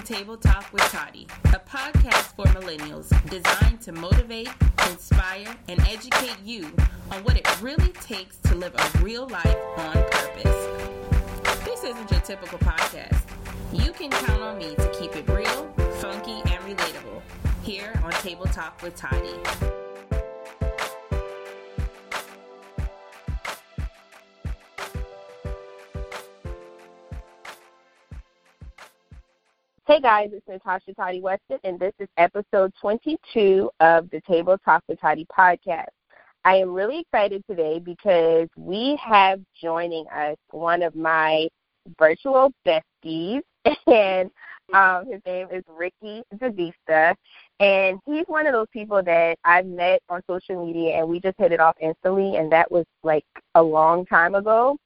to Table Talk with Toddy, a podcast for millennials designed to motivate, inspire, and educate you on what it really takes to live a real life on purpose. This isn't your typical podcast. You can count on me to keep it real, funky, and relatable here on Table Talk with Toddy. Hey guys, it's Natasha Toddy Weston, and this is episode 22 of the Table Talk with Toddy podcast. I am really excited today because we have joining us one of my virtual besties, and um, his name is Ricky Zavista, and he's one of those people that I've met on social media, and we just hit it off instantly, and that was like a long time ago.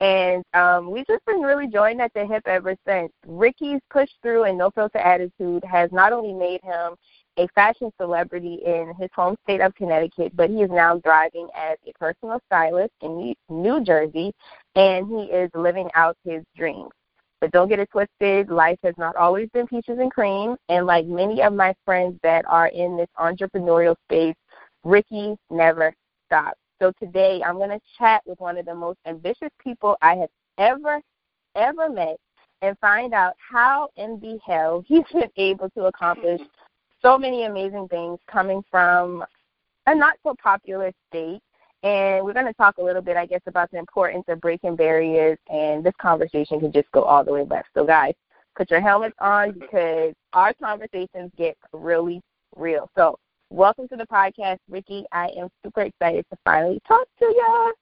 And um, we've just been really joined at the hip ever since. Ricky's push through and no filter attitude has not only made him a fashion celebrity in his home state of Connecticut, but he is now thriving as a personal stylist in New Jersey, and he is living out his dreams. But don't get it twisted, life has not always been peaches and cream, and like many of my friends that are in this entrepreneurial space, Ricky never stops. So today I'm going to chat with one of the most ambitious people I have ever, ever met and find out how in the hell he's been able to accomplish so many amazing things coming from a not so popular state. And we're going to talk a little bit, I guess, about the importance of breaking barriers, and this conversation can just go all the way left. So, guys, put your helmets on because our conversations get really real. So, Welcome to the podcast, Ricky. I am super excited to finally talk to you.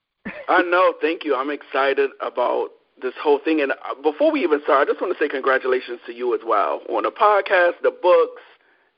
I know. Thank you. I'm excited about this whole thing. And uh, before we even start, I just want to say congratulations to you as well on the podcast, the books,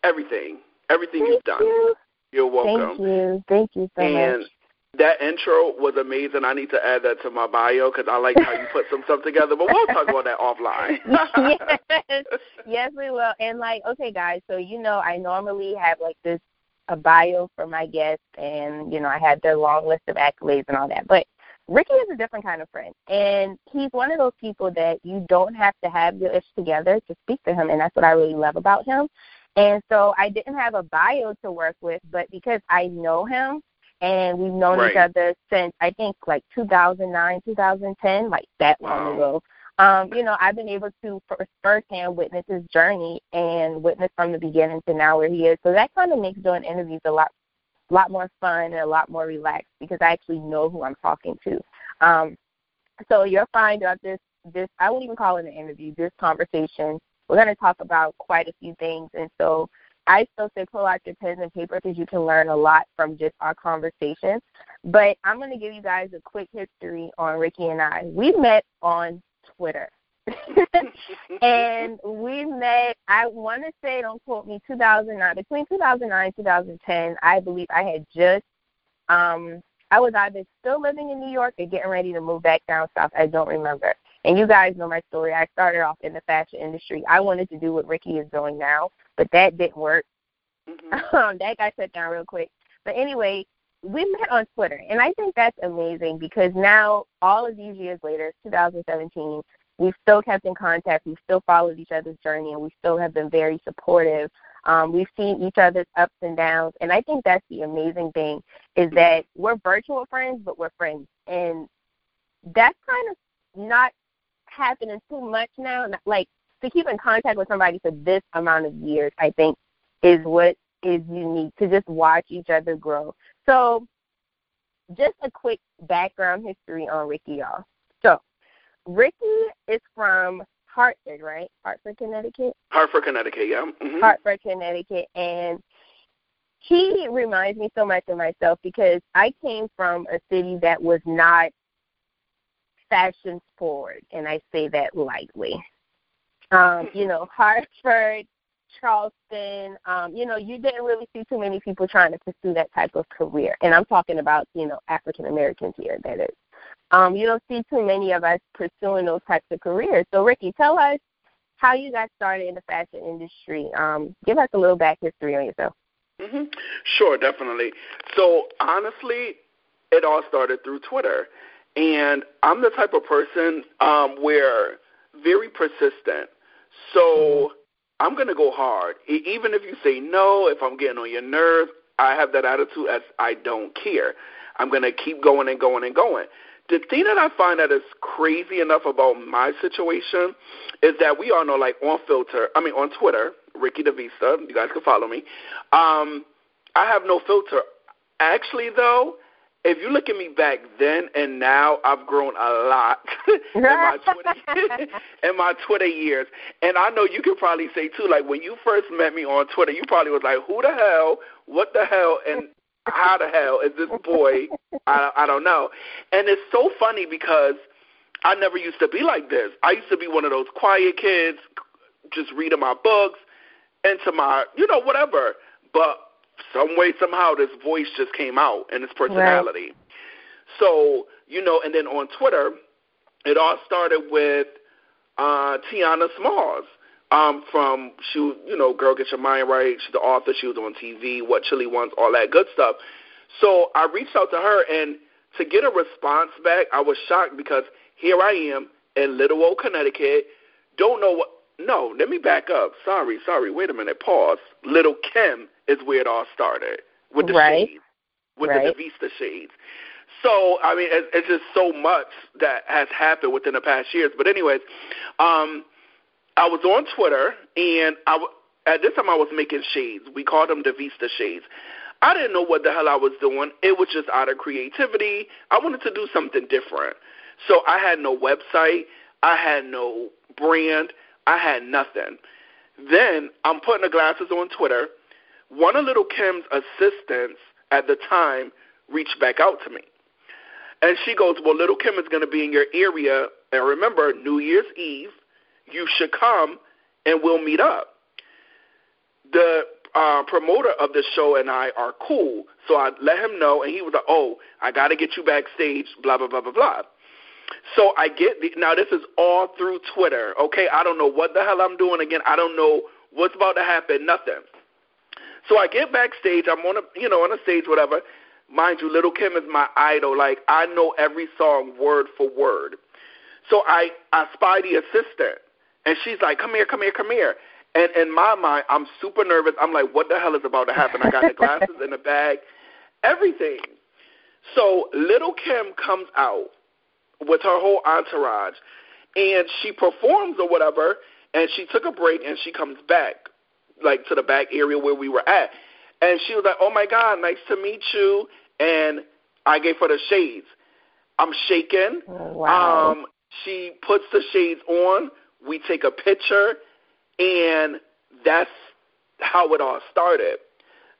everything, everything Thank you've done. You. You're welcome. Thank you. Thank you so and much. That intro was amazing. I need to add that to my bio because I like how you put some stuff together. But we'll talk about that offline. yes, yes, we will. And like, okay, guys. So you know, I normally have like this a bio for my guest, and you know I had their long list of accolades and all that. But Ricky is a different kind of friend, and he's one of those people that you don't have to have your ish together to speak to him, and that's what I really love about him. And so I didn't have a bio to work with, but because I know him and we've known right. each other since I think like 2009, 2010, like that long ago um, you know, I've been able to first firsthand witness his journey and witness from the beginning to now where he is. So that kind of makes doing interviews a lot, lot more fun and a lot more relaxed because I actually know who I'm talking to. Um, so you'll find out this, this I won't even call it an interview. This conversation, we're going to talk about quite a few things, and so I still say pull out your pens and paper because you can learn a lot from just our conversation. But I'm going to give you guys a quick history on Ricky and I. We met on Twitter. and we met, I want to say, don't quote me, 2009, between 2009 and 2010, I believe I had just, um, I was either still living in New York or getting ready to move back down south. I don't remember. And you guys know my story. I started off in the fashion industry. I wanted to do what Ricky is doing now, but that didn't work. Mm-hmm. Um, that got shut down real quick. But anyway, we met on Twitter, and I think that's amazing because now, all of these years later, 2017, we've still kept in contact. We've still followed each other's journey, and we still have been very supportive. Um, we've seen each other's ups and downs, and I think that's the amazing thing is that we're virtual friends, but we're friends, and that's kind of not happening too much now. Like to keep in contact with somebody for this amount of years, I think is what is unique to just watch each other grow. So, just a quick background history on Ricky, y'all. So, Ricky is from Hartford, right? Hartford, Connecticut. Hartford, Connecticut, yeah. Mm-hmm. Hartford, Connecticut, and he reminds me so much of myself because I came from a city that was not fashion forward, and I say that lightly. Um, you know, Hartford, Charleston, um, you know, you didn't really see too many people trying to pursue that type of career. And I'm talking about, you know, African Americans here, that is. Um, you don't see too many of us pursuing those types of careers. So, Ricky, tell us how you got started in the fashion industry. Um, give us a little back history on yourself. Mm-hmm. Sure, definitely. So, honestly, it all started through Twitter. And I'm the type of person um, where very persistent. So, I'm going to go hard. Even if you say no, if I'm getting on your nerves, I have that attitude as I don't care. I'm going to keep going and going and going. The thing that I find that is crazy enough about my situation is that we all know, like on filter, I mean on Twitter, Ricky DeVista, you guys can follow me. Um, I have no filter. Actually, though, if you look at me back then and now, I've grown a lot in my Twitter in my Twitter years. And I know you can probably say too, like when you first met me on Twitter, you probably was like, "Who the hell? What the hell?" And how the hell is this boy? I I don't know. And it's so funny because I never used to be like this. I used to be one of those quiet kids, just reading my books, into my you know whatever. But some way somehow this voice just came out and this personality. Right. So you know, and then on Twitter, it all started with uh, Tionna Smalls. Um, from she, you know, girl, get your mind right. She's the author. She was on TV. What Chilli wants, all that good stuff. So I reached out to her, and to get a response back, I was shocked because here I am in Little Old Connecticut. Don't know what. No, let me back up. Sorry, sorry. Wait a minute. Pause. Lil Kim is where it all started with the right. shades, with right. the DeVista shades. So I mean, it's, it's just so much that has happened within the past years. But anyways, um, I was on Twitter, and I w- at this time I was making shades. We called them DeVista shades. I didn't know what the hell I was doing. It was just out of creativity. I wanted to do something different. So I had no website. I had no brand. I had nothing. Then I'm putting the glasses on Twitter. One of Lil Kim's assistants at the time reached back out to me. And she goes, Well, Little Kim is going to be in your area. And remember, New Year's Eve, you should come and we'll meet up. The uh, promoter of the show and I are cool. So I let him know, and he was like, Oh, I got to get you backstage, blah, blah, blah, blah, blah. So I get the, now this is all through Twitter. Okay, I don't know what the hell I'm doing again. I don't know what's about to happen. Nothing. So I get backstage. I'm on a you know on a stage, whatever. Mind you, Lil Kim is my idol. Like I know every song word for word. So I I spy the assistant, and she's like, "Come here, come here, come here." And in my mind, I'm super nervous. I'm like, "What the hell is about to happen?" I got the glasses in the bag, everything. So Little Kim comes out with her whole entourage, and she performs or whatever. And she took a break, and she comes back, like to the back area where we were at. And she was like, "Oh my God, nice to meet you." And I gave her the shades. I'm shaking. Oh, wow. Um, she puts the shades on. We take a picture, and that's how it all started.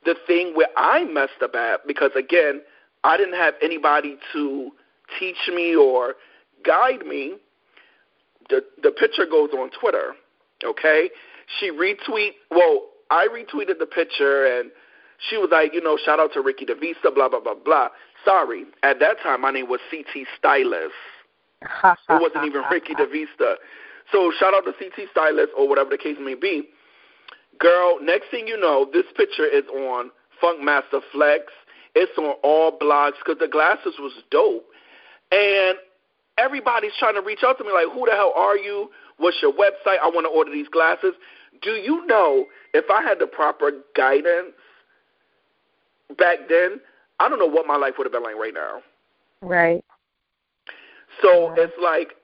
The thing where I messed up at, because again, I didn't have anybody to teach me or guide me. The the picture goes on Twitter. Okay, she retweet. Well, I retweeted the picture, and she was like, you know, shout out to Ricky DeVista, blah blah blah blah. Sorry, at that time my name was CT Stylist. it wasn't even Ricky DeVista. So shout out to CT Stylist or whatever the case may be. Girl, next thing you know, this picture is on Funkmaster Flex. It's on all blogs because the glasses was dope. And everybody's trying to reach out to me like, who the hell are you? What's your website? I want to order these glasses. Do you know if I had the proper guidance back then, I don't know what my life would have been like right now. Right. So Yeah. it's like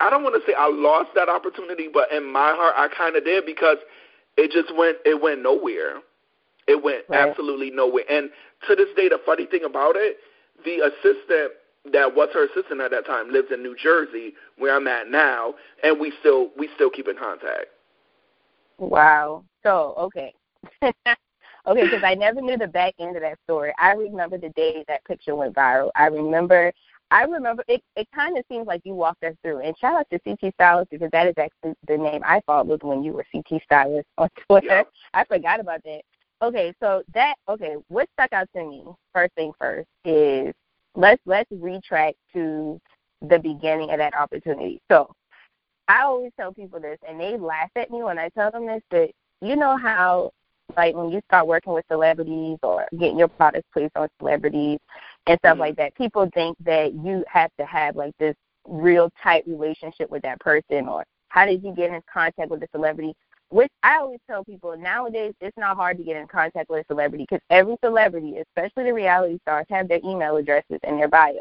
I don't want to say I lost that opportunity, but in my heart I kind of did because it just went it went nowhere. It went Right. absolutely nowhere. And to this day, the funny thing about it, the assistant that was her assistant at that time lives in New Jersey, where I'm at now, and we still we still keep in contact. Wow. So okay. okay, because I never knew the back end of that story. I remember the day that picture went viral. I remember. I remember it. It kind of seems like you walked us through. And shout out to CT Stylist because that is actually the name I thought was when you were CT Stylist on Twitter. Yeah. I forgot about that. Okay, so that okay. What stuck out to me first thing first is let's let's retract to the beginning of that opportunity. So I always tell people this, and they laugh at me when I tell them this. But you know how, like, when you start working with celebrities or getting your products placed on celebrities and stuff Mhm. like that, people think that you have to have like this real tight relationship with that person, or How did you get in contact with the celebrity? Which I always tell people nowadays, it's not hard to get in contact with a celebrity because every celebrity, especially the reality stars, have their email addresses in their bio.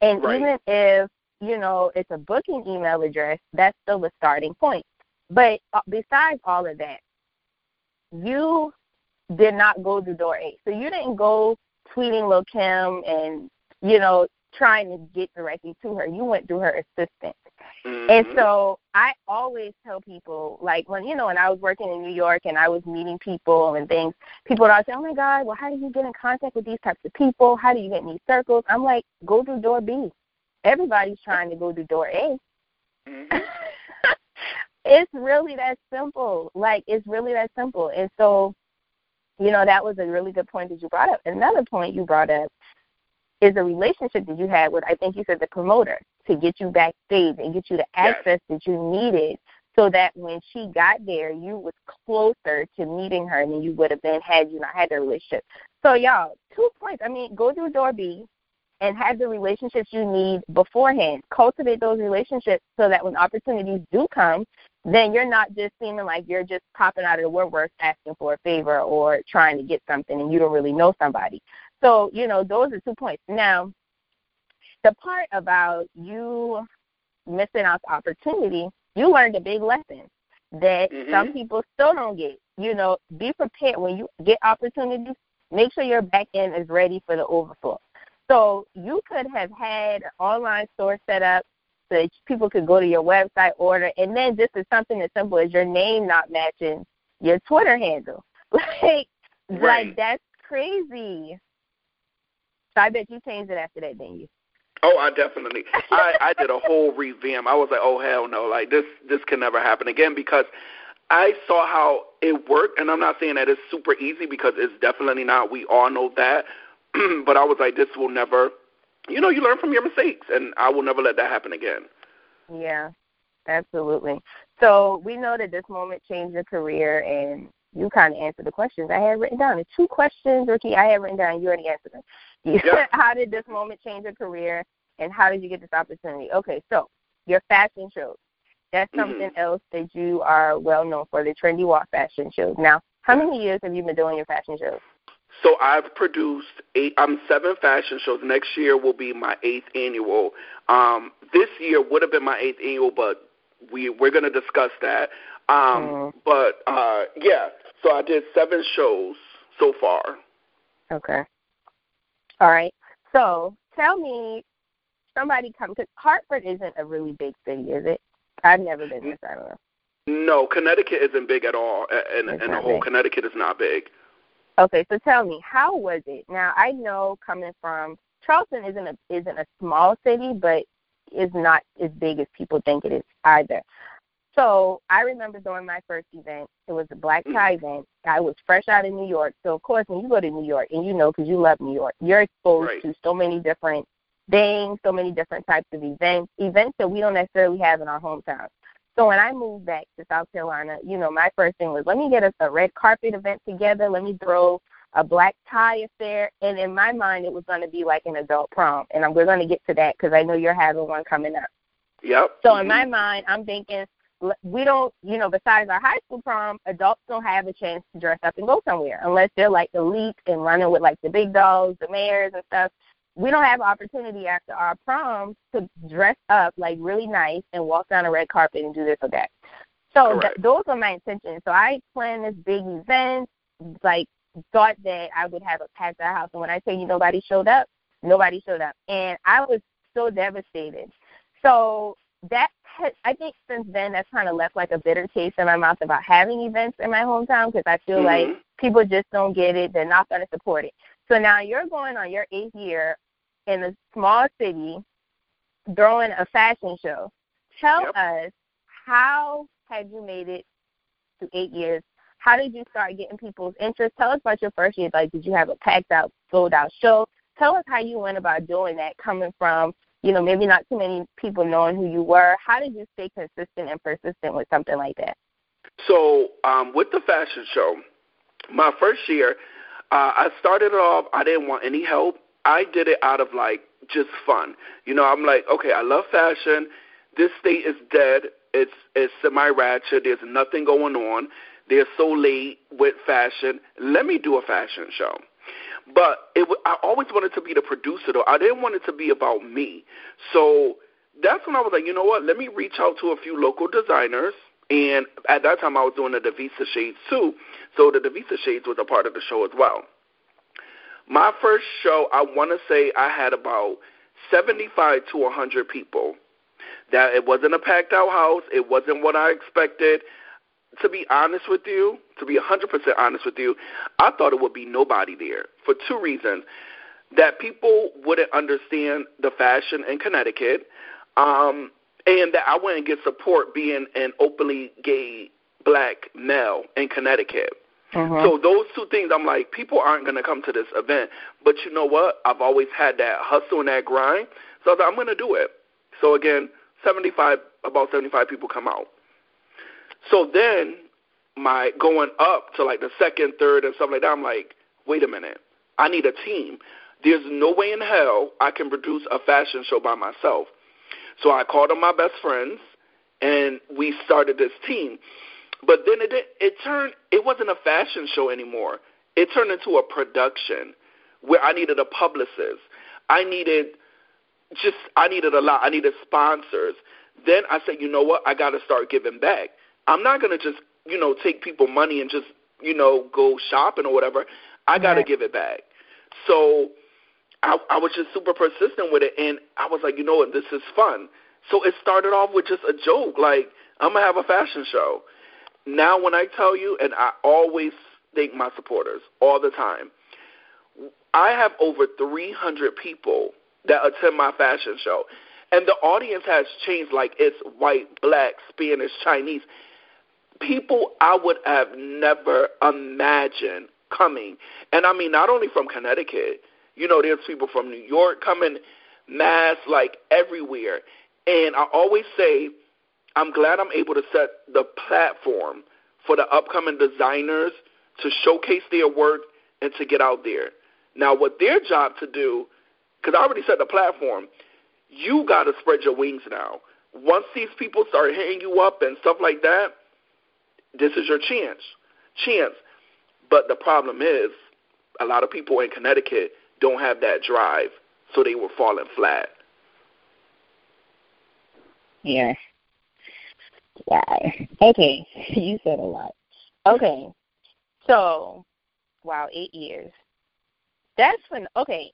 And right. even if you know it's a booking email address, that's still a starting point. But uh, besides all of that, you did not go to door eight. So you didn't go tweeting Lil Kim and, you know, trying to get directly to her. You went through her assistant. Mm-hmm. And so I always tell people, like when you know, when I was working in New York and I was meeting people and things, people would always say, "Oh my God, well, how do you get in contact with these types of people? How do you get in these circles?" I'm like, "Go through door B. Everybody's trying to go through door A." Mm-hmm. it's really that simple. Like it's really that simple. And so, you know, that was a really good point that you brought up. Another point you brought up is a relationship that you had with I think you said the promoter to get you backstage and get you the access yes. that you needed so that when she got there you was closer to meeting her than you would have been had you not had the relationship. So y'all, two points. I mean, go through door B and have the relationships you need beforehand. Cultivate those relationships so that when opportunities do come, then you're not just seeming like you're just popping out of the woodwork asking for a favor or trying to get something and you don't really know somebody. So, you know, those are two points. Now, the part about you missing out the opportunity, you learned a big lesson that mm-hmm. some people still don't get. You know, be prepared when you get opportunities, make sure your back end is ready for the overflow. So you could have had an online store set up so that people could go to your website, order, and then just as something as simple as your name not matching your Twitter handle. Like, right. like that's crazy. So I bet you changed it after that, didn't you? Oh, I definitely. I I did a whole revamp. I was like, oh hell no, like this this can never happen again because I saw how it worked, and I'm not saying that it's super easy because it's definitely not. We all know that, but I was like, this will never. You know, you learn from your mistakes, and I will never let that happen again. Yeah, absolutely. So we know that this moment changed your career, and you kind of answered the questions I had written down. The two questions, Ricky, I had written down. You already answered them. Yeah. how did this moment change your career, and how did you get this opportunity? Okay, so your fashion shows. That's Mm-hmm. something else that you are well known for, the Trendy Walk fashion shows. Now, how many years have you been doing your fashion shows? So I've produced eight. I'm seven fashion shows. Next year will be my eighth annual. Um, this year would have been my eighth annual, but we we're going to discuss that. Um, Mhm. But uh, yeah, so I did seven shows so far. Okay. All right. So tell me, somebody come because Hartford isn't a really big city, is it? I've never been there. So I don't know. No, Connecticut isn't big at all, and It's and the whole big. Connecticut is not big. Okay, so tell me, how was it? Now I know coming from Charleston isn't a isn't a small city, but is not as big as people think it is either. So I remember doing my first event. It was a black tie event. I was fresh out of New York, so of course when you go to New York, and you know because you love New York, you're exposed Right. to so many different things, so many different types of events, events that we don't necessarily have in our hometown. So when I moved back to South Carolina, you know, my first thing was let me get a, a red carpet event together. Let me throw a black tie affair. And in my mind, it was going to be like an adult prom. And I'm, we're going to get to that because I know you're having one coming up. Yep. So in Mhm. my mind, I'm thinking we don't, you know, besides our high school prom, adults don't have a chance to dress up and go somewhere unless they're like elite and running with like the big dogs, the mayors and stuff. We don't have opportunity after our prom to dress up like really nice and walk down a red carpet and do this or that. So th- those are my intentions. So I planned this big event, like thought that I would have a packed out house. And when I tell you nobody showed up, nobody showed up, and I was so devastated. So that had, I think since then that's kind of left like a bitter taste in my mouth about having events in my hometown because I feel like Mhm. people just don't get it. They're not going to support it. So now you're going on your eighth year in a small city, throwing a fashion show. Tell Yep. us how have you made it to eight years? How did you start getting people's interest? Tell us about your first year. Like, did you have a packed out, sold out show? Tell us how you went about doing that, coming from you know maybe not too many people knowing who you were. How did you stay consistent and persistent with something like that? So um, with the fashion show, my first year, uh, I started it off. I didn't want any help. I did it out of like just fun. You know, I'm like, okay, I love fashion. This state is dead. It's it's semi ratchet. There's nothing going on. They're so late with fashion. Let me do a fashion show. But it, I always wanted to be the producer, though. I didn't want it to be about me. So that's when I was like, you know what? Let me reach out to a few local designers. And at that time, I was doing the DeVista Shades too. So the DeVista Shades was a part of the show as well. My first show, I want to say I had about 75 to 100 people. That it wasn't a packed out house. It wasn't what I expected. To be honest with you, to be 100% honest with you, I thought it would be nobody there for two reasons. That people wouldn't understand the fashion in Connecticut, um, and that I wouldn't get support being an openly gay black male in Connecticut. Uh-huh. So those two things, I'm like, people aren't going to come to this event. But you know what? I've always had that hustle and that grind. So I thought, I'm going to do it. So again, 75, about 75 people come out. So then my going up to like the second, third, and stuff like that, I'm like, wait a minute. I need a team. There's no way in hell I can produce a fashion show by myself. So I called on my best friends, and we started this team. But then it it turned it wasn't a fashion show anymore. It turned into a production where I needed a publicist. I needed just I needed a lot. I needed sponsors. Then I said, you know what? I got to start giving back. I'm not going to just, you know, take people money and just, you know, go shopping or whatever. I got to Right. give it back. So I, I was just super persistent with it, and I was like, you know what? This is fun. So it started off with just a joke, like I'm gonna have a fashion show. Now, when I tell you, and I always thank my supporters all the time, I have over 300 people that attend my fashion show. And the audience has changed like it's white, black, Spanish, Chinese. People I would have never imagined coming. And I mean, not only from Connecticut, you know, there's people from New York coming, Mass, like everywhere. And I always say, I'm glad I'm able to set the platform for the upcoming designers to showcase their work and to get out there. Now, what their job to do, because I already set the platform, you got to spread your wings now. Once these people start hitting you up and stuff like that, this is your chance. Chance. But the problem is, a lot of people in Connecticut don't have that drive, so they were falling flat. Yeah. Yeah. Okay. You said a lot. Okay. So, wow, eight years. That's when, okay,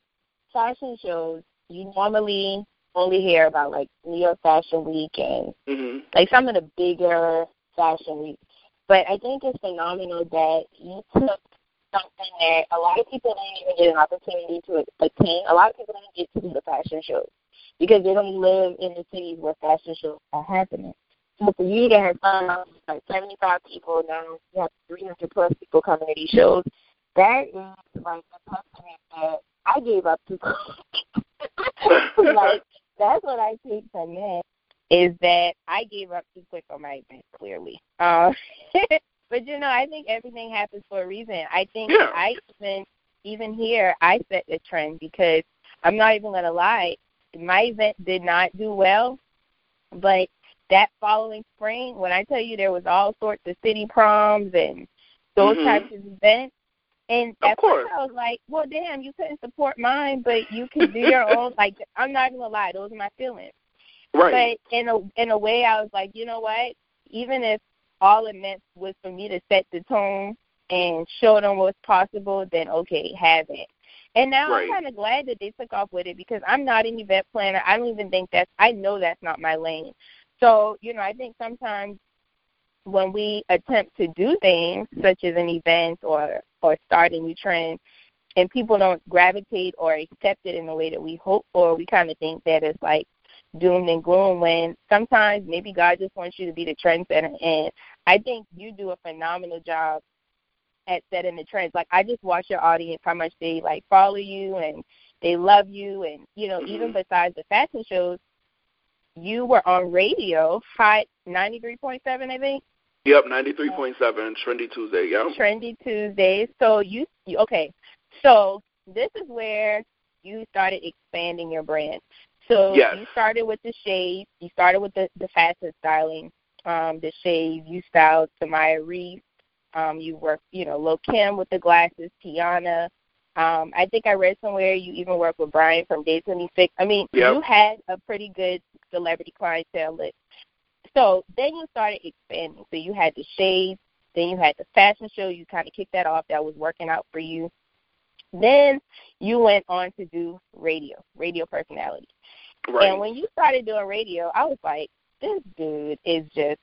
fashion shows, you normally only hear about like New York Fashion Week and hmm like some of the bigger fashion weeks. But I think it's phenomenal that you took something that a lot of people don't even get an opportunity to attend. A lot of people don't get to do the fashion shows because they don't live in the cities where fashion shows are happening. So for you to have done like 75 people now, you have 300 plus people coming to these shows. That is like a testament that I gave up quick. like that's what I take from that is that I gave up too quick on my event. Clearly, uh, but you know, I think everything happens for a reason. I think Yeah. I even even here I set the trend because I'm not even gonna lie, my event did not do well, but that following spring, when I tell you there was all sorts of city proms and those Mhm. types of events. And Of at course. first I was like, well, damn, you couldn't support mine, but you can do your own. Like, I'm not gonna lie, those are my feelings. Right. But in a in a way, I was like, you know what? Even if all it meant was for me to set the tone and show them what's possible, then okay, have it. And now Right. I'm kind of glad that they took off with it because I'm not an event planner. I don't even think that's. I know that's not my lane. So you know, I think sometimes when we attempt to do things such as an event or or start a new trend, and people don't gravitate or accept it in the way that we hope for, we kind of think that it's like doomed and gloom when sometimes maybe God just wants you to be the trendsetter. And I think you do a phenomenal job at setting the trends. Like I just watch your audience, how much they like follow you and they love you and you know, even Mhm. besides the fashion shows, you were on radio, Hot ninety three point seven, I think. Yep, 93.7, Trendy Tuesday, yep. Trendy Tuesdays. So you, you okay? So this is where you started expanding your brand. So Yes. you started with the shades, you started with the the fashion styling, um, the shades. You styled Tamaya Reese. Um, you work, you know, Lil Kim with the glasses, Tionna. Um, I think I read somewhere you even work with Brian from Day 26. I mean, yep. you had a pretty good celebrity clientele list. So then you started expanding. So you had the shades, then you had the fashion show. You kind of kicked that off. That was working out for you. Then you went on to do radio, radio personality. Right. And when you started doing radio, I was like, this dude is just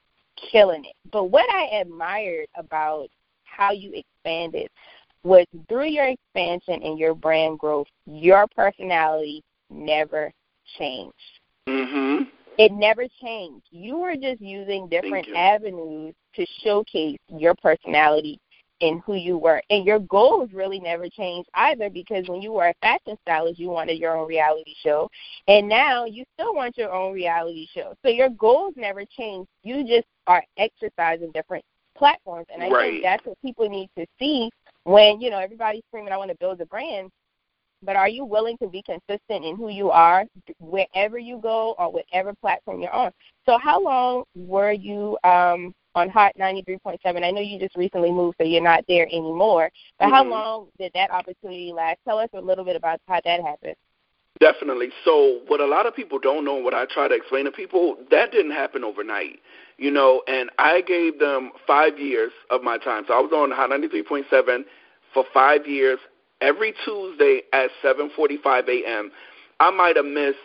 killing it. But what I admired about how you expanded was through your expansion and your brand growth, your personality never changed. Mhm. It never changed. You were just using different avenues to showcase your personality and who you were. And your goals really never changed either because when you were a fashion stylist, you wanted your own reality show. And now you still want your own reality show. So your goals never changed. You just are exercising different platforms. And I right. think that's what people need to see when, you know, everybody's screaming, I want to build a brand. But are you willing to be consistent in who you are wherever you go or whatever platform you're on? So how long were you um, on Hot 93.7. I know you just recently moved, so you're not there anymore. But mm-hmm. how long did that opportunity last? Tell us a little bit about how that happened. Definitely. So, what a lot of people don't know, what I try to explain to people, that didn't happen overnight. You know, and I gave them five years of my time. So I was on Hot 93.7 for five years, every Tuesday at 7:45 a.m. I might have missed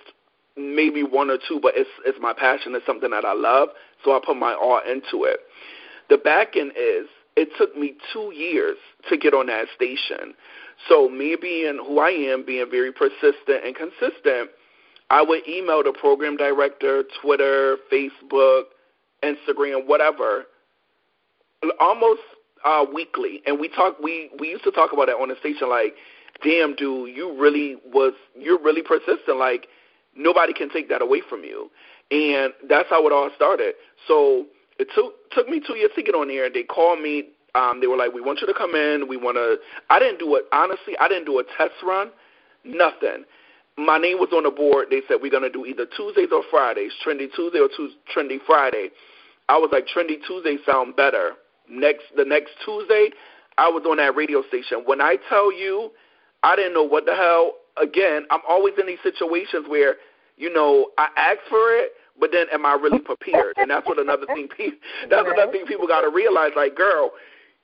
maybe one or two, but it's it's my passion. It's something that I love, so I put my all into it. The back end is it took me two years to get on that station. So me being who I am, being very persistent and consistent, I would email the program director, Twitter, Facebook, Instagram, whatever, almost uh, weekly. And we talk we we used to talk about that on the station like, damn dude, you really was you're really persistent. Like nobody can take that away from you. And that's how it all started. So it took took me two years to get on there. They called me. Um, they were like, "We want you to come in. We want to." I didn't do it honestly. I didn't do a test run. Nothing. My name was on the board. They said we're gonna do either Tuesdays or Fridays, Trendy Tuesday or Trendy Friday. I was like, Trendy Tuesday sound better. Next, the next Tuesday, I was on that radio station. When I tell you, I didn't know what the hell. Again, I'm always in these situations where you know, I ask for it, but then am I really prepared? And that's what another thing. That's right. another thing people got to realize. Like, girl,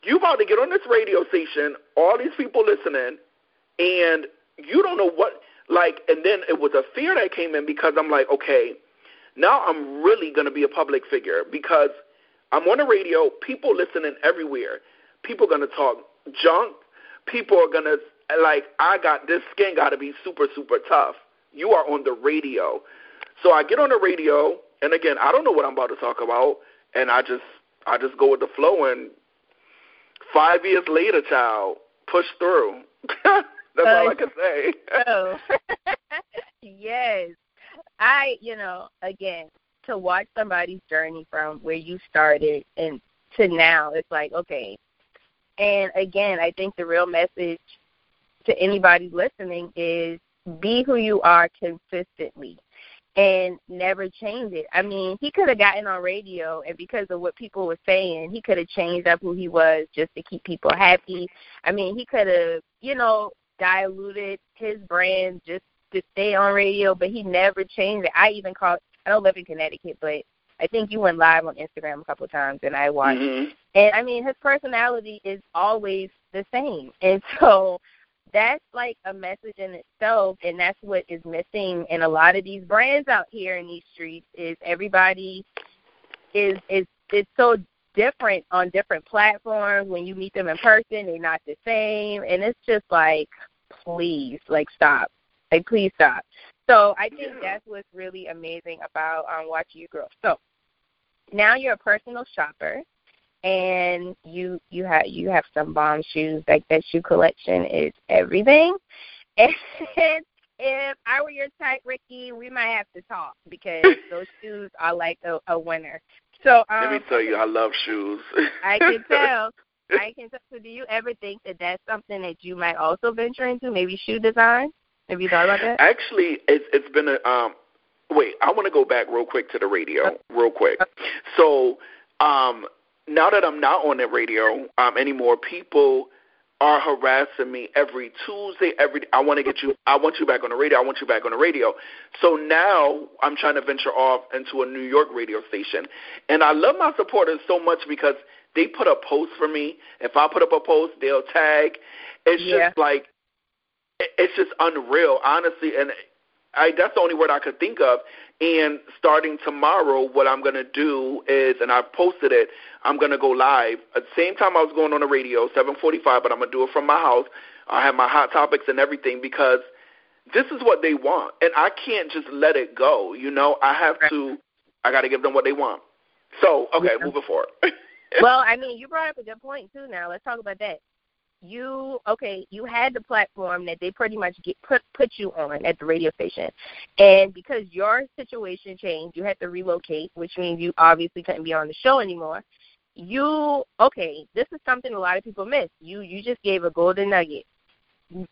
you about to get on this radio station, all these people listening, and you don't know what. Like, and then it was a fear that came in because I'm like, okay, now I'm really going to be a public figure because I'm on the radio. People listening everywhere. People going to talk junk. People are going to like. I got this skin got to be super super tough you are on the radio. So I get on the radio, and again, I don't know what I'm about to talk about, and I just I just go with the flow. And five years later, child, push through. That's all I can say. oh. yes, I you know again to watch somebody's journey from where you started and to now, it's like okay. And again, I think the real message to anybody listening is be who you are consistently and never change it. I mean, he could have gotten on radio and because of what people were saying, he could have changed up who he was just to keep people happy. I mean, he could have, you know, diluted his brand just to stay on radio, but he never changed it. I even called I don't live in Connecticut, but I think you went live on Instagram a couple of times and I watched. Mm-hmm. And I mean, his personality is always the same. And so that's like a message in itself and that's what is missing in a lot of these brands out here in these streets is everybody is is it's so different on different platforms. When you meet them in person they're not the same. And it's just like please like stop. Like please stop. So i think that's what's really amazing about um watching you grow. So now you're a personal shopper and you you have you have some bomb shoes. Like that shoe collection is everything. And if I were your type, Ricky, we might have to talk because those shoes are like a, a winner. So um, let me tell you, I love shoes. I can tell. I can tell. So, do you ever think that that's something that you might also venture into? Maybe shoe design. Have you thought about that? Actually, it's it's been a um wait, I want to go back real quick to the radio, real quick. So, um, now that I'm not on the radio um, anymore, people are harassing me every Tuesday, every I want to get you I want you back on the radio, I want you back on the radio. So now I'm trying to venture off into a New York radio station. And I love my supporters so much because they put a post for me. If I put up a post, they'll tag. It's yeah. just like it's just unreal, honestly, and I that's the only word I could think of. And starting tomorrow, what I'm going to do is, and I've posted it, I'm going to go live at the same time I was going on the radio, 7:45, but I'm going to do it from my house. I have my hot topics and everything because this is what they want, and I can't just let it go. You know, I have to. I got to give them what they want. So, okay, yeah. moving forward. well, I mean, you brought up a good point too. Now let's talk about that you okay you had the platform that they pretty much get put put you on at the radio station. And because your situation changed you had to relocate which means you obviously couldn't be on the show anymore. You okay this is something a lot of people miss. You you just gave a golden nugget.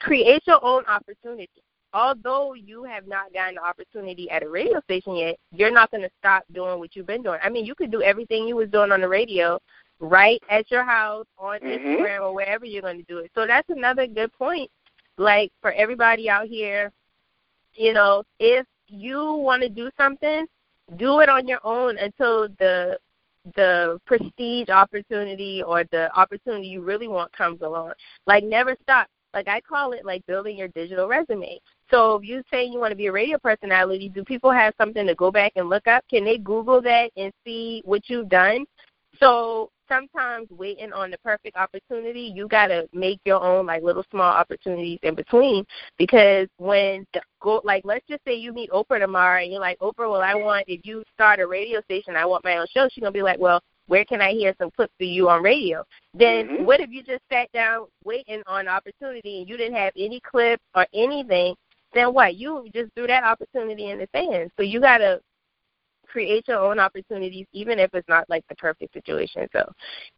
Create your own opportunity. Although you have not gotten the opportunity at a radio station yet you're not going to stop doing what you've been doing. I mean you could do everything you was doing on the radio right at your house on mm-hmm. Instagram or wherever you're going to do it. So that's another good point. Like for everybody out here, you know, if you want to do something, do it on your own until the the prestige opportunity or the opportunity you really want comes along. Like never stop. Like I call it like building your digital resume. So if you say you want to be a radio personality, do people have something to go back and look up? Can they Google that and see what you've done? So sometimes waiting on the perfect opportunity, you got to make your own like little small opportunities in between because when the go like let's just say you meet Oprah tomorrow and you're like Oprah, well I want if you start a radio station, I want my own show. She's gonna be like, well, where can I hear some clips of you on radio? Then mm-hmm. what if you just sat down waiting on opportunity and you didn't have any clips or anything? Then what? You just threw that opportunity in the sand. So you gotta create your own opportunities, even if it's not like the perfect situation. So,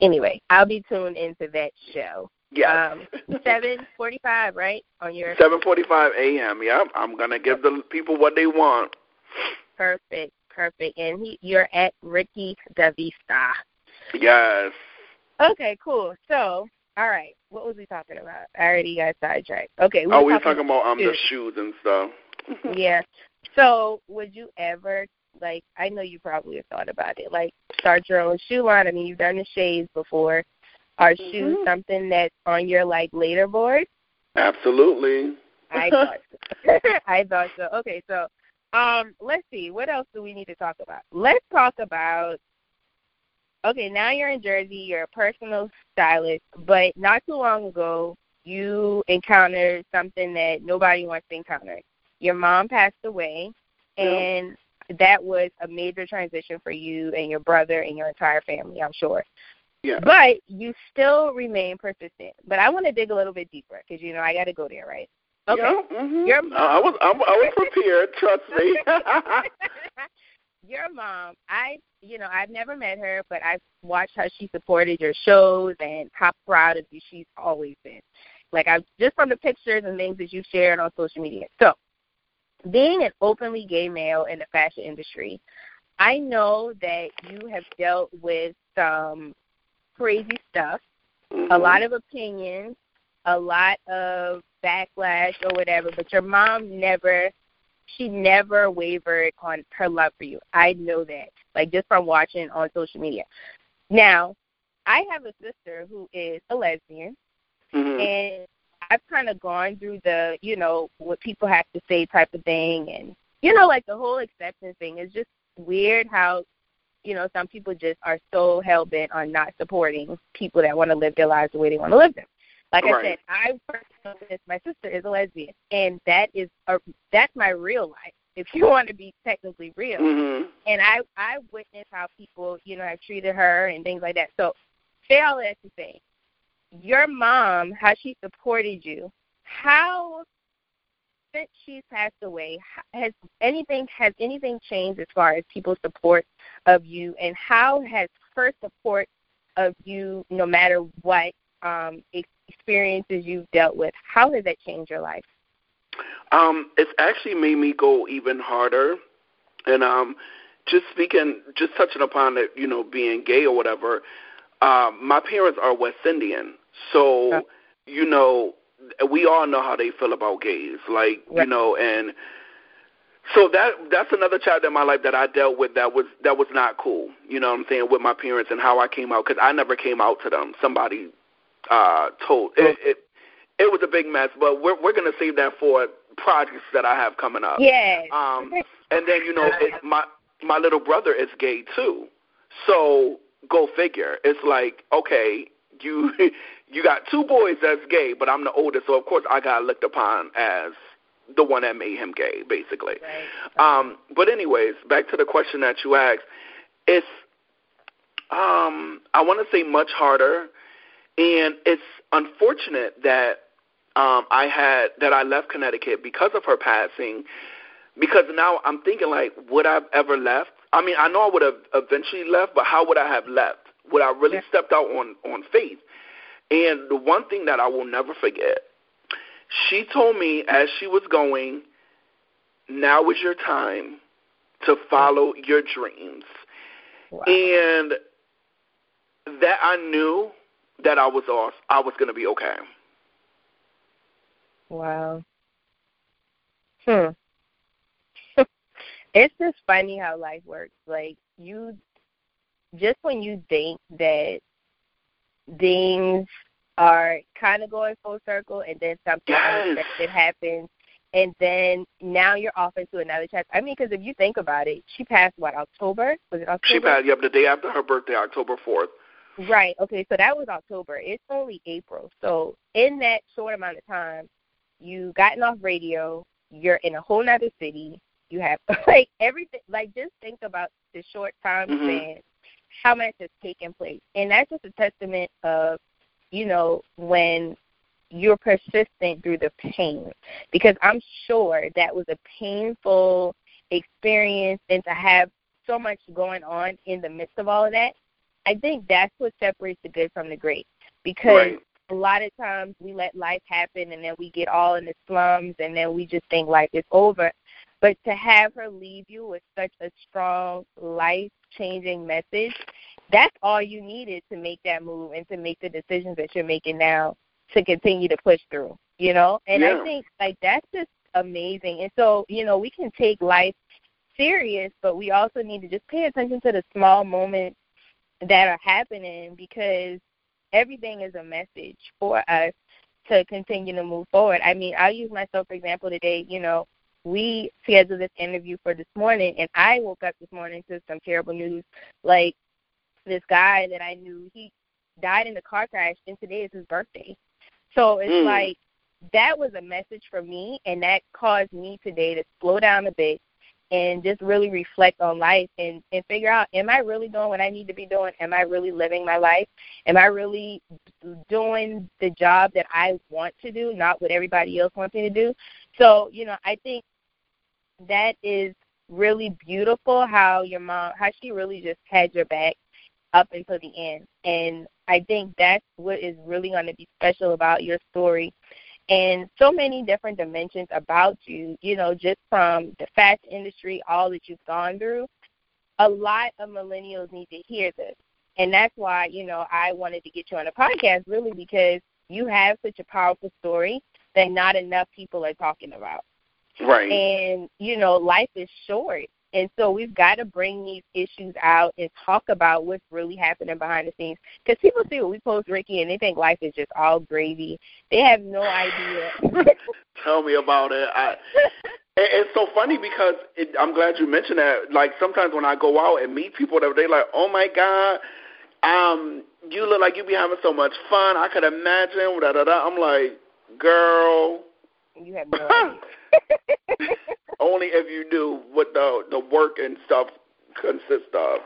anyway, I'll be tuned into that show. Yeah. Um, seven forty-five, right? On your seven forty-five a.m. Yeah, I'm gonna give the people what they want. Perfect, perfect. And he, you're at Ricky DeVista. Yes. Okay, cool. So, all right, what was we talking about? I already got sidetracked. Okay. We oh, we were talking, talking about um the shoes and stuff. yeah. So, would you ever like I know you probably have thought about it. Like start your own shoe line. I mean, you've done the shades before. Are mm-hmm. shoes something that's on your like later board? Absolutely. I thought so. I thought so. Okay, so um, let's see. What else do we need to talk about? Let's talk about. Okay, now you're in Jersey. You're a personal stylist, but not too long ago, you encountered something that nobody wants to encounter. Your mom passed away, and that was a major transition for you and your brother and your entire family, I'm sure. Yeah. But you still remain persistent. But I want to dig a little bit deeper because you know I got to go there, right? Okay. Yeah, mm-hmm. Your mom, I was I, I was prepared. trust me. your mom, I you know I've never met her, but I've watched how she supported your shows and how proud of you she's always been. Like I just from the pictures and things that you've shared on social media. So being an openly gay male in the fashion industry, I know that you have dealt with some crazy stuff, mm-hmm. a lot of opinions, a lot of backlash or whatever, but your mom never she never wavered on her love for you. I know that. Like just from watching on social media. Now, I have a sister who is a lesbian mm-hmm. and I've kind of gone through the, you know, what people have to say type of thing, and you know, like the whole acceptance thing is just weird. How, you know, some people just are so hell bent on not supporting people that want to live their lives the way they want to live them. Like right. I said, I personally, my sister is a lesbian, and that is a that's my real life. If you want to be technically real, mm-hmm. and I I witnessed how people, you know, have treated her and things like that. So, say all that to say, your mom, how she supported you, how since she's passed away, has anything has anything changed as far as people's support of you, and how has her support of you, no matter what um, experiences you've dealt with, how has that changed your life? Um, it's actually made me go even harder And um, just speaking, just touching upon it, you know, being gay or whatever. Um, my parents are West Indian, so you know, we all know how they feel about gays, like you know, and so that that's another chapter in my life that I dealt with that was that was not cool. You know what I'm saying with my parents and how I came out because I never came out to them. Somebody uh told it, it it was a big mess, but we're we're gonna save that for projects that I have coming up. Yeah. Um, and then you know it, my my little brother is gay too, so go figure. It's like okay, you you got two boys that's gay, but I'm the oldest, so of course I got looked upon as the one that made him gay, basically. Right. Um, but anyways, back to the question that you asked, it's um, I want to say much harder, and it's unfortunate that um, I had that I left Connecticut because of her passing. Because now I'm thinking like, would I have ever left? I mean, I know I would have eventually left, but how would I have left? Would I really Yeah. stepped out on on faith? And the one thing that I will never forget, she told me as she was going, now is your time to follow your dreams. Wow. And that I knew that I was off, I was going to be okay. Wow. Hmm. it's just funny how life works. Like you just when you think that things are kind of going full circle and then something unexpected happens and then now you're off into another chapter. I mean, because if you think about it, she passed what October? Was it October? She passed yep, the day after her birthday, October 4th. Right. Okay. So that was October. It's only April. So in that short amount of time, you gotten off radio. You're in a whole other city. You have like everything. Like just think about the short time Mhm. span, how much has taken place, and that's just a testament of, you know, when you're persistent through the pain. Because I'm sure that was a painful experience, and to have so much going on in the midst of all of that. I think that's what separates the good from the great. Because Right. a lot of times we let life happen and then we get all in the slums and then we just think life is over. But to have her leave you with such a strong, life changing message, that's all you needed to make that move and to make the decisions that you're making now to continue to push through. You know? And Yeah. I think like that's just amazing. And so, you know, we can take life serious, but we also need to just pay attention to the small moments that are happening because everything is a message for us to continue to move forward. I mean, I'll use myself for example today, you know, we scheduled this interview for this morning and I woke up this morning to some terrible news. Like this guy that I knew, he died in a car crash and today is his birthday. So it's Mm. like that was a message for me and that caused me today to slow down a bit and just really reflect on life and and figure out am I really doing what I need to be doing? Am I really living my life? Am I really doing the job that I want to do, not what everybody else wants me to do? So, you know, I think that is really beautiful how your mom how she really just had your back up until the end. And I think that's what is really going to be special about your story and so many different dimensions about you, you know, just from the fashion industry, all that you've gone through. A lot of millennials need to hear this. And that's why, you know, I wanted to get you on a podcast really because you have such a powerful story that not enough people are talking about. Right. And, you know, life is short. And so we've got to bring these issues out and talk about what's really happening behind the scenes. Because people see what we post, Ricky, and they think life is just all gravy. They have no idea. Tell me about it. I, it's so funny because it, I'm glad you mentioned that. Like sometimes when I go out and meet people, that they're like, "Oh my God, um, you look like you be having so much fun. I could imagine." Da da da. I'm like, girl, you have no idea. only if you knew what the the work and stuff consists of.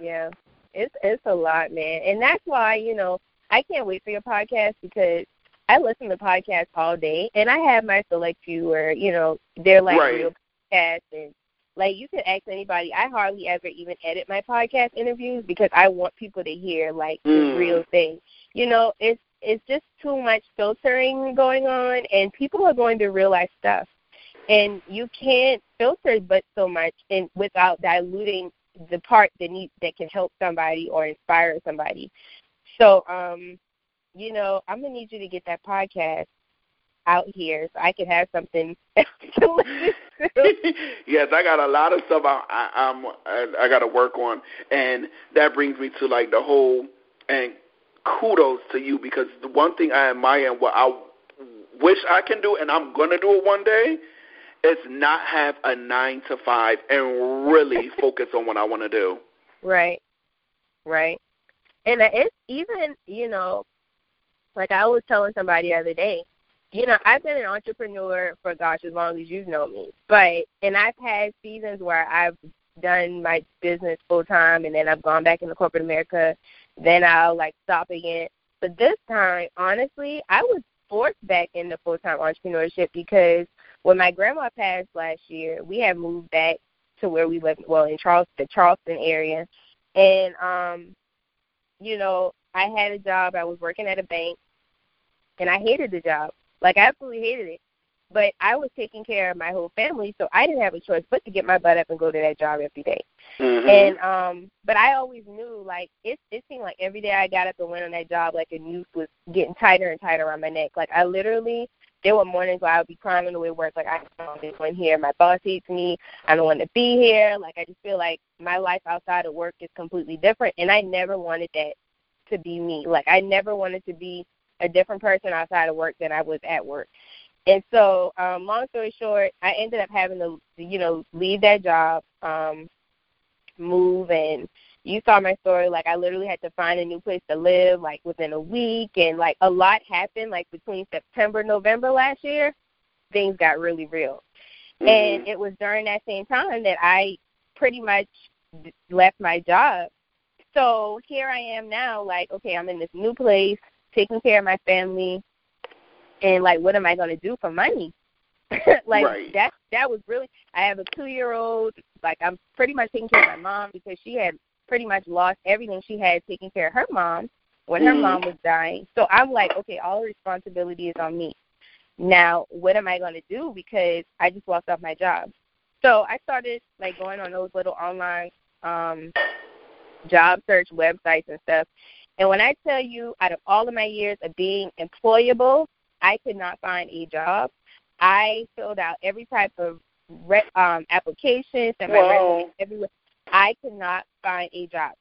Yeah, it's it's a lot, man, and that's why you know I can't wait for your podcast because I listen to podcasts all day, and I have my select few where you know they're like Right. real podcasts, and like you can ask anybody. I hardly ever even edit my podcast interviews because I want people to hear like the Mm. real thing. You know, it's it's just too much filtering going on, and people are going to realize stuff, and you can't filter but so much and without diluting the part that need that can help somebody or inspire somebody. So, um, you know, I'm gonna need you to get that podcast out here so I can have something to. yes, I got a lot of stuff I, I, I'm I, I got to work on, and that brings me to like the whole and kudos to you because the one thing I admire and what I wish I can do, and I'm gonna do it one day, is not have a nine to five and really focus on what I want to do. Right, right, and it's even you know, like I was telling somebody the other day, you know, I've been an entrepreneur for gosh as long as you've known me, but and I've had seasons where I've done my business full time and then I've gone back into corporate America, then I'll like stop again. But this time, honestly, I was forced back into full time entrepreneurship because when my grandma passed last year, we had moved back to where we live well in Charleston the Charleston area. And um, you know, I had a job, I was working at a bank and I hated the job. Like I absolutely hated it. But I was taking care of my whole family, so I didn't have a choice but to get my butt up and go to that job every day. Mm-hmm. And um but I always knew like it it seemed like every day I got up and went on that job like a noose was getting tighter and tighter around my neck. Like I literally there were mornings where I would be crying on the way to work, like I don't want to here, my boss hates me, I don't want to be here. Like I just feel like my life outside of work is completely different and I never wanted that to be me. Like I never wanted to be a different person outside of work than I was at work. And so, um, long story short, I ended up having to, you know, leave that job, um, move, and you saw my story. Like, I literally had to find a new place to live, like within a week, and like a lot happened. Like between September, and November last year, things got really real. Mm-hmm. And it was during that same time that I pretty much left my job. So here I am now, like, okay, I'm in this new place taking care of my family, and like, what am I going to do for money? like right. that that was really I have a two year old like I'm pretty much taking care of my mom because she had pretty much lost everything she had taking care of her mom when her Mhm. mom was dying. So I'm like, okay, all the responsibility is on me. Now, what am I going to do because I just lost off my job? So I started like going on those little online um job search websites and stuff. And when I tell you, out of all of my years of being employable, I could not find a job. I filled out every type of re- um, application, sent my resume everywhere. I could not find a job.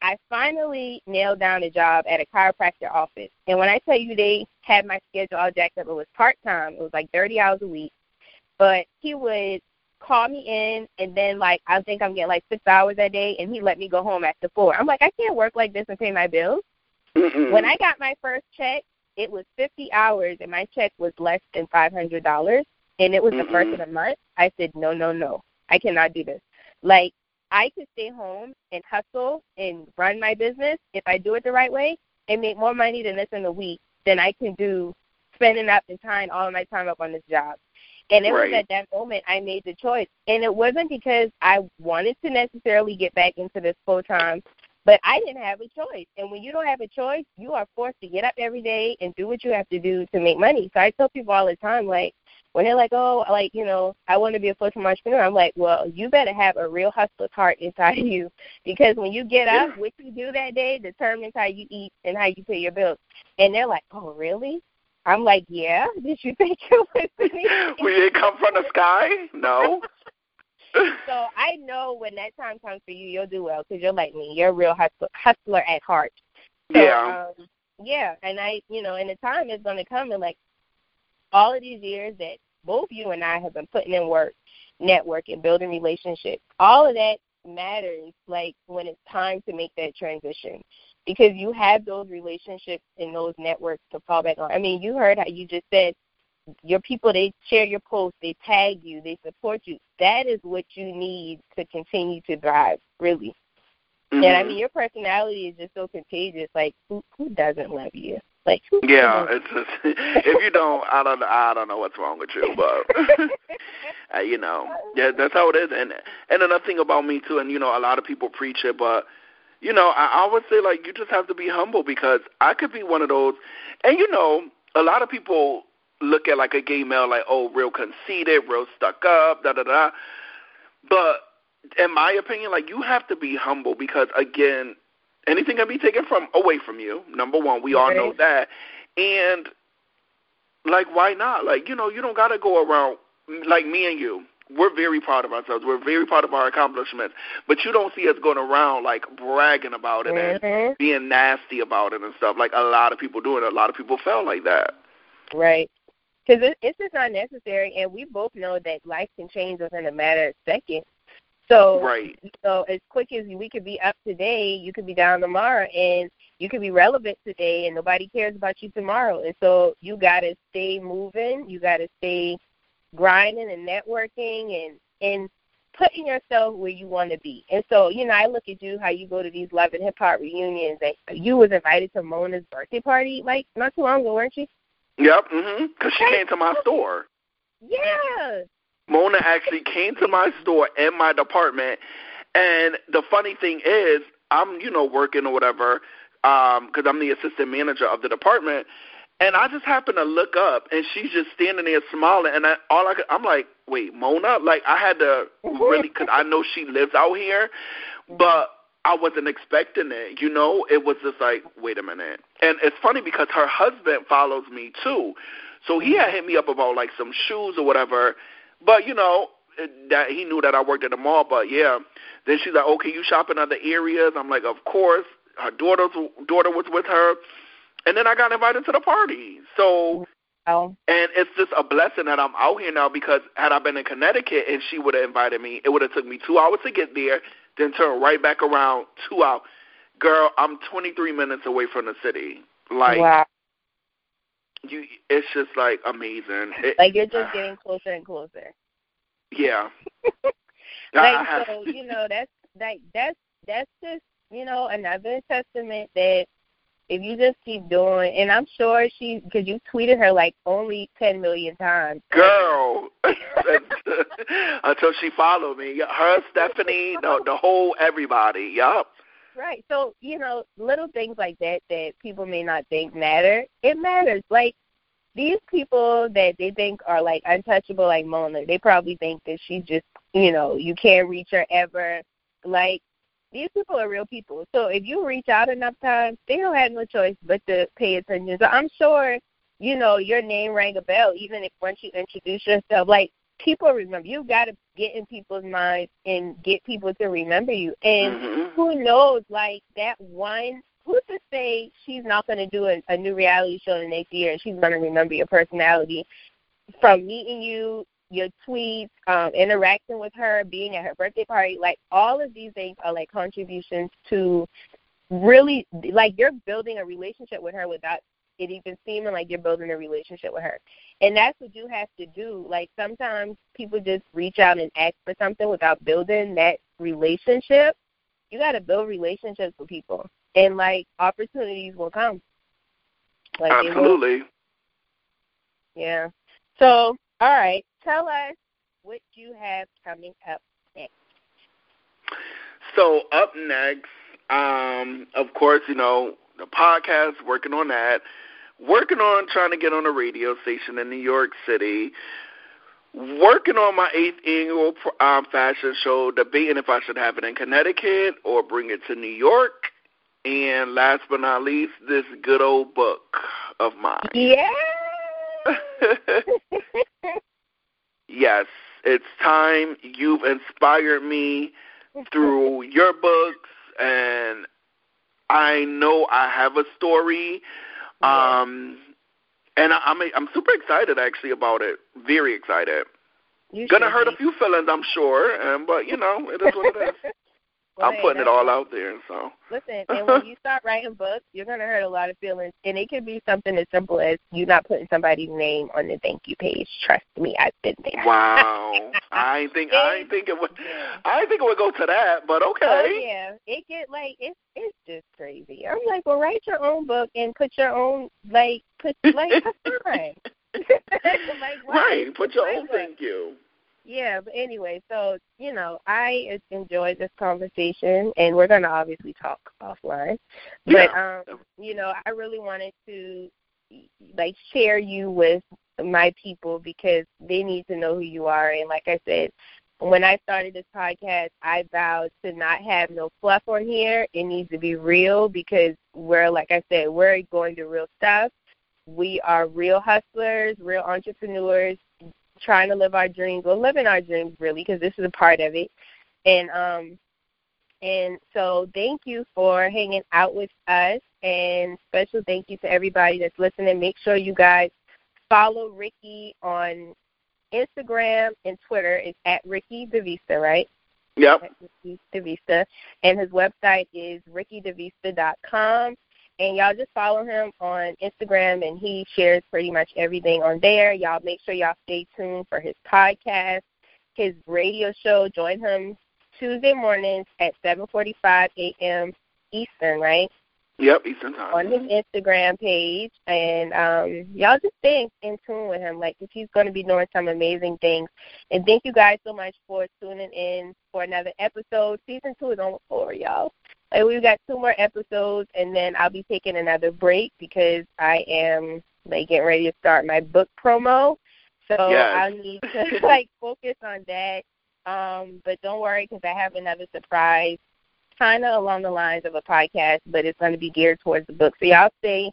I finally nailed down a job at a chiropractor office. And when I tell you they had my schedule all jacked up, it was part time. It was like 30 hours a week. But he would call me in, and then like I think I'm getting like six hours a day, and he let me go home after four. I'm like, I can't work like this and pay my bills. When I got my first check, it was 50 hours, and my check was less than $500, and it was the first of the month. I said, no, no, no, I cannot do this. Like, I could stay home and hustle and run my business if I do it the right way and make more money than this in a week than I can do spending up and tying all of my time up on this job. And it Right. was at that moment I made the choice. And it wasn't because I wanted to necessarily get back into this full time, but I didn't have a choice. And when you don't have a choice, you are forced to get up every day and do what you have to do to make money. So I tell people all the time, like, when they're like, oh, like, you know, I want to be a full time entrepreneur, I'm like, well, you better have a real hustler's heart inside of you because when you get up, what you do that day determines how you eat and how you pay your bills. And they're like, oh, really? I'm like, yeah. Did you think it was listening? we didn't come from the sky. No. so I know when that time comes for you, you'll do well because you're like me. You're a real hustler, hustler at heart. So, yeah. Um, yeah, and I, you know, and the time is going to come, and like all of these years that both you and I have been putting in work, networking, building relationships, all of that matters. Like when it's time to make that transition, because you have those relationships and those networks to fall back on. I mean, you heard how you just said your people they share your posts, they tag you, they support you. That is what you need to continue to drive, really. And I Mhm. mean, your personality is just so contagious. Like, who who doesn't love you? Like, who Yeah, it's just if you don't, I don't, I don't know what's wrong with you, but uh, you know, yeah, that's how it is. And and another thing about me too, and you know, a lot of people preach it, but you know, I, I would say like you just have to be humble because I could be one of those, and you know, a lot of people look at like a gay male like, oh, real conceited, real stuck up, da da da. but in my opinion, like you have to be humble because again, anything can be taken from away from you. Number one, we all know that, and like why not? Like you know, you don't gotta go around like me and you. We're very proud of ourselves. We're very proud of our accomplishments. But you don't see us going around like bragging about it mm-hmm. and being nasty about it and stuff. Like a lot of people do it. A lot of people felt like that. Right. Because it, it's just not necessary, and we both know that life can change within a matter of seconds. So, right. so as quick as we could be up today, you could be down tomorrow, and you could be relevant today, and nobody cares about you tomorrow. And so you got to stay moving. You got to stay grinding and networking and and putting yourself where you want to be. And so, you know, I look at you how you go to these love and hip hop reunions. And you was invited to Mona's birthday party like not too long ago, weren't you? Yep, mhm. Because she came to my store. Yeah. Mona actually came to my store in my department, and the funny thing is, I'm you know working or whatever, um, because I'm the assistant manager of the department, and I just happen to look up, and she's just standing there smiling, and I, all I could, I'm like, wait, Mona? Like I had to really, because I know she lives out here, but I wasn't expecting it. You know, it was just like, wait a minute. And it's funny because her husband follows me too, so he had hit me up about like some shoes or whatever. But you know, that he knew that I worked at the mall. But yeah, then she's like, okay, you shop in other areas? I'm like, of course. Her daughter's daughter was with her and then I got invited to the party. So, oh. and it's just a blessing that I'm out here now because had I been in Connecticut and she would have invited me, it would have took me two hours to get there, then turn right back around two hours. Girl, I'm 23 minutes away from the city. Like, wow. you, it's just like amazing. It, like you're just getting closer and closer. Yeah. like so, you know, that's like that's that's just you know another testament that if you just keep doing, and I'm sure she, because you tweeted her like only 10 million times. Girl, until she followed me. Her, Stephanie, the, the whole everybody. Yup. Right. So, you know, little things like that that people may not think matter, it matters. Like, these people that they think are like untouchable, like Mona, they probably think that she's just, you know, you can't reach her ever. Like, these people are real people. So if you reach out enough times, they don't have no choice but to pay attention. So I'm sure, you know, your name rang a bell even if once you introduce yourself. Like people remember you gotta get in people's minds and get people to remember you. And mm-hmm. who knows, like that one who's to say she's not gonna do a, a new reality show the next year and she's gonna remember your personality from meeting you your tweets, um, interacting with her, being at her birthday party, like all of these things are like contributions to really like you're building a relationship with her without it even seeming like you're building a relationship with her. And that's what you have to do. Like sometimes people just reach out and ask for something without building that relationship. You got to build relationships with people, and like opportunities will come. Like, Absolutely. Yeah. So, all right tell us what you have coming up next. So up next, um, of course, you know the podcast. Working on that. Working on trying to get on a radio station in New York City. Working on my eighth annual um, fashion show, debating if I should have it in Connecticut or bring it to New York. And last but not least, this good old book of mine. Yeah. yes, it's time. You've inspired me through your books, and I know I have a story. Um, and I, I'm I'm super excited actually about it. Very excited. You Gonna hurt be. a few feelings, I'm sure, and but you know it is what it is. I'm putting it all out there. So Listen, and when you start writing books, you're gonna hurt a lot of feelings, and it could be something as simple as you not putting somebody's name on the thank you page. Trust me, I've been there. wow, I think I think it would. I think it would go to that, but okay. Oh yeah, it get like it's it's just crazy. I'm like, well, write your own book and put your own like put like that's fine. like, right, put your own one. thank you. Yeah, but anyway, so you know, I enjoyed this conversation, and we're gonna obviously talk offline. But Yeah. um, you know, I really wanted to like share you with my people because they need to know who you are. And like I said, when I started this podcast, I vowed to not have no fluff on here. It needs to be real because we're, like I said, we're going to real stuff. We are real hustlers, real entrepreneurs, trying to live our dreams, or living our dreams really, because this is a part of it. And um, and so thank you for hanging out with us, and special thank you to everybody that's listening. Make sure you guys follow Ricky on Instagram and Twitter. It's at Ricky DeVista, right? Yep. At Ricky DeVista, and his website is rickydevista.com. And y'all just follow him on Instagram, and he shares pretty much everything on there. Y'all make sure y'all stay tuned for his podcast, his radio show. Join him Tuesday mornings at 7:45 a.m. Eastern, right? Yep, Eastern time. On his Instagram page, and um, y'all just stay in, tune with him, like if he's going to be doing some amazing things. And thank you guys so much for tuning in for another episode. Season two is almost over, y'all. Like we've got two more episodes, and then I'll be taking another break because I am like getting ready to start my book promo. So Yes. I need to like focus on that. Um, but don't worry because I have another surprise, kind of along the lines of a podcast, but it's going to be geared towards the book. So y'all stay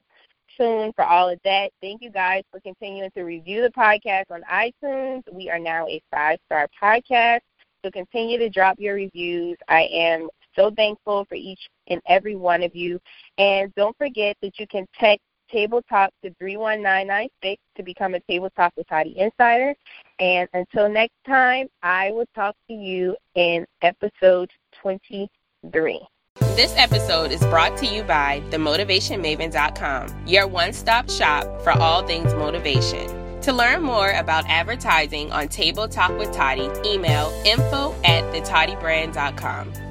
tuned for all of that. Thank you guys for continuing to review the podcast on iTunes. We are now a five star podcast. So continue to drop your reviews. I am so thankful for each and every one of you. And don't forget that you can text Table Talk to 31996 to become a Table Talk with Toddy Insider. And until next time, I will talk to you in episode 23. This episode is brought to you by themotivationmaven.com, your one stop shop for all things motivation. To learn more about advertising on Table Talk with Toddy, email info at thetoddybrand.com.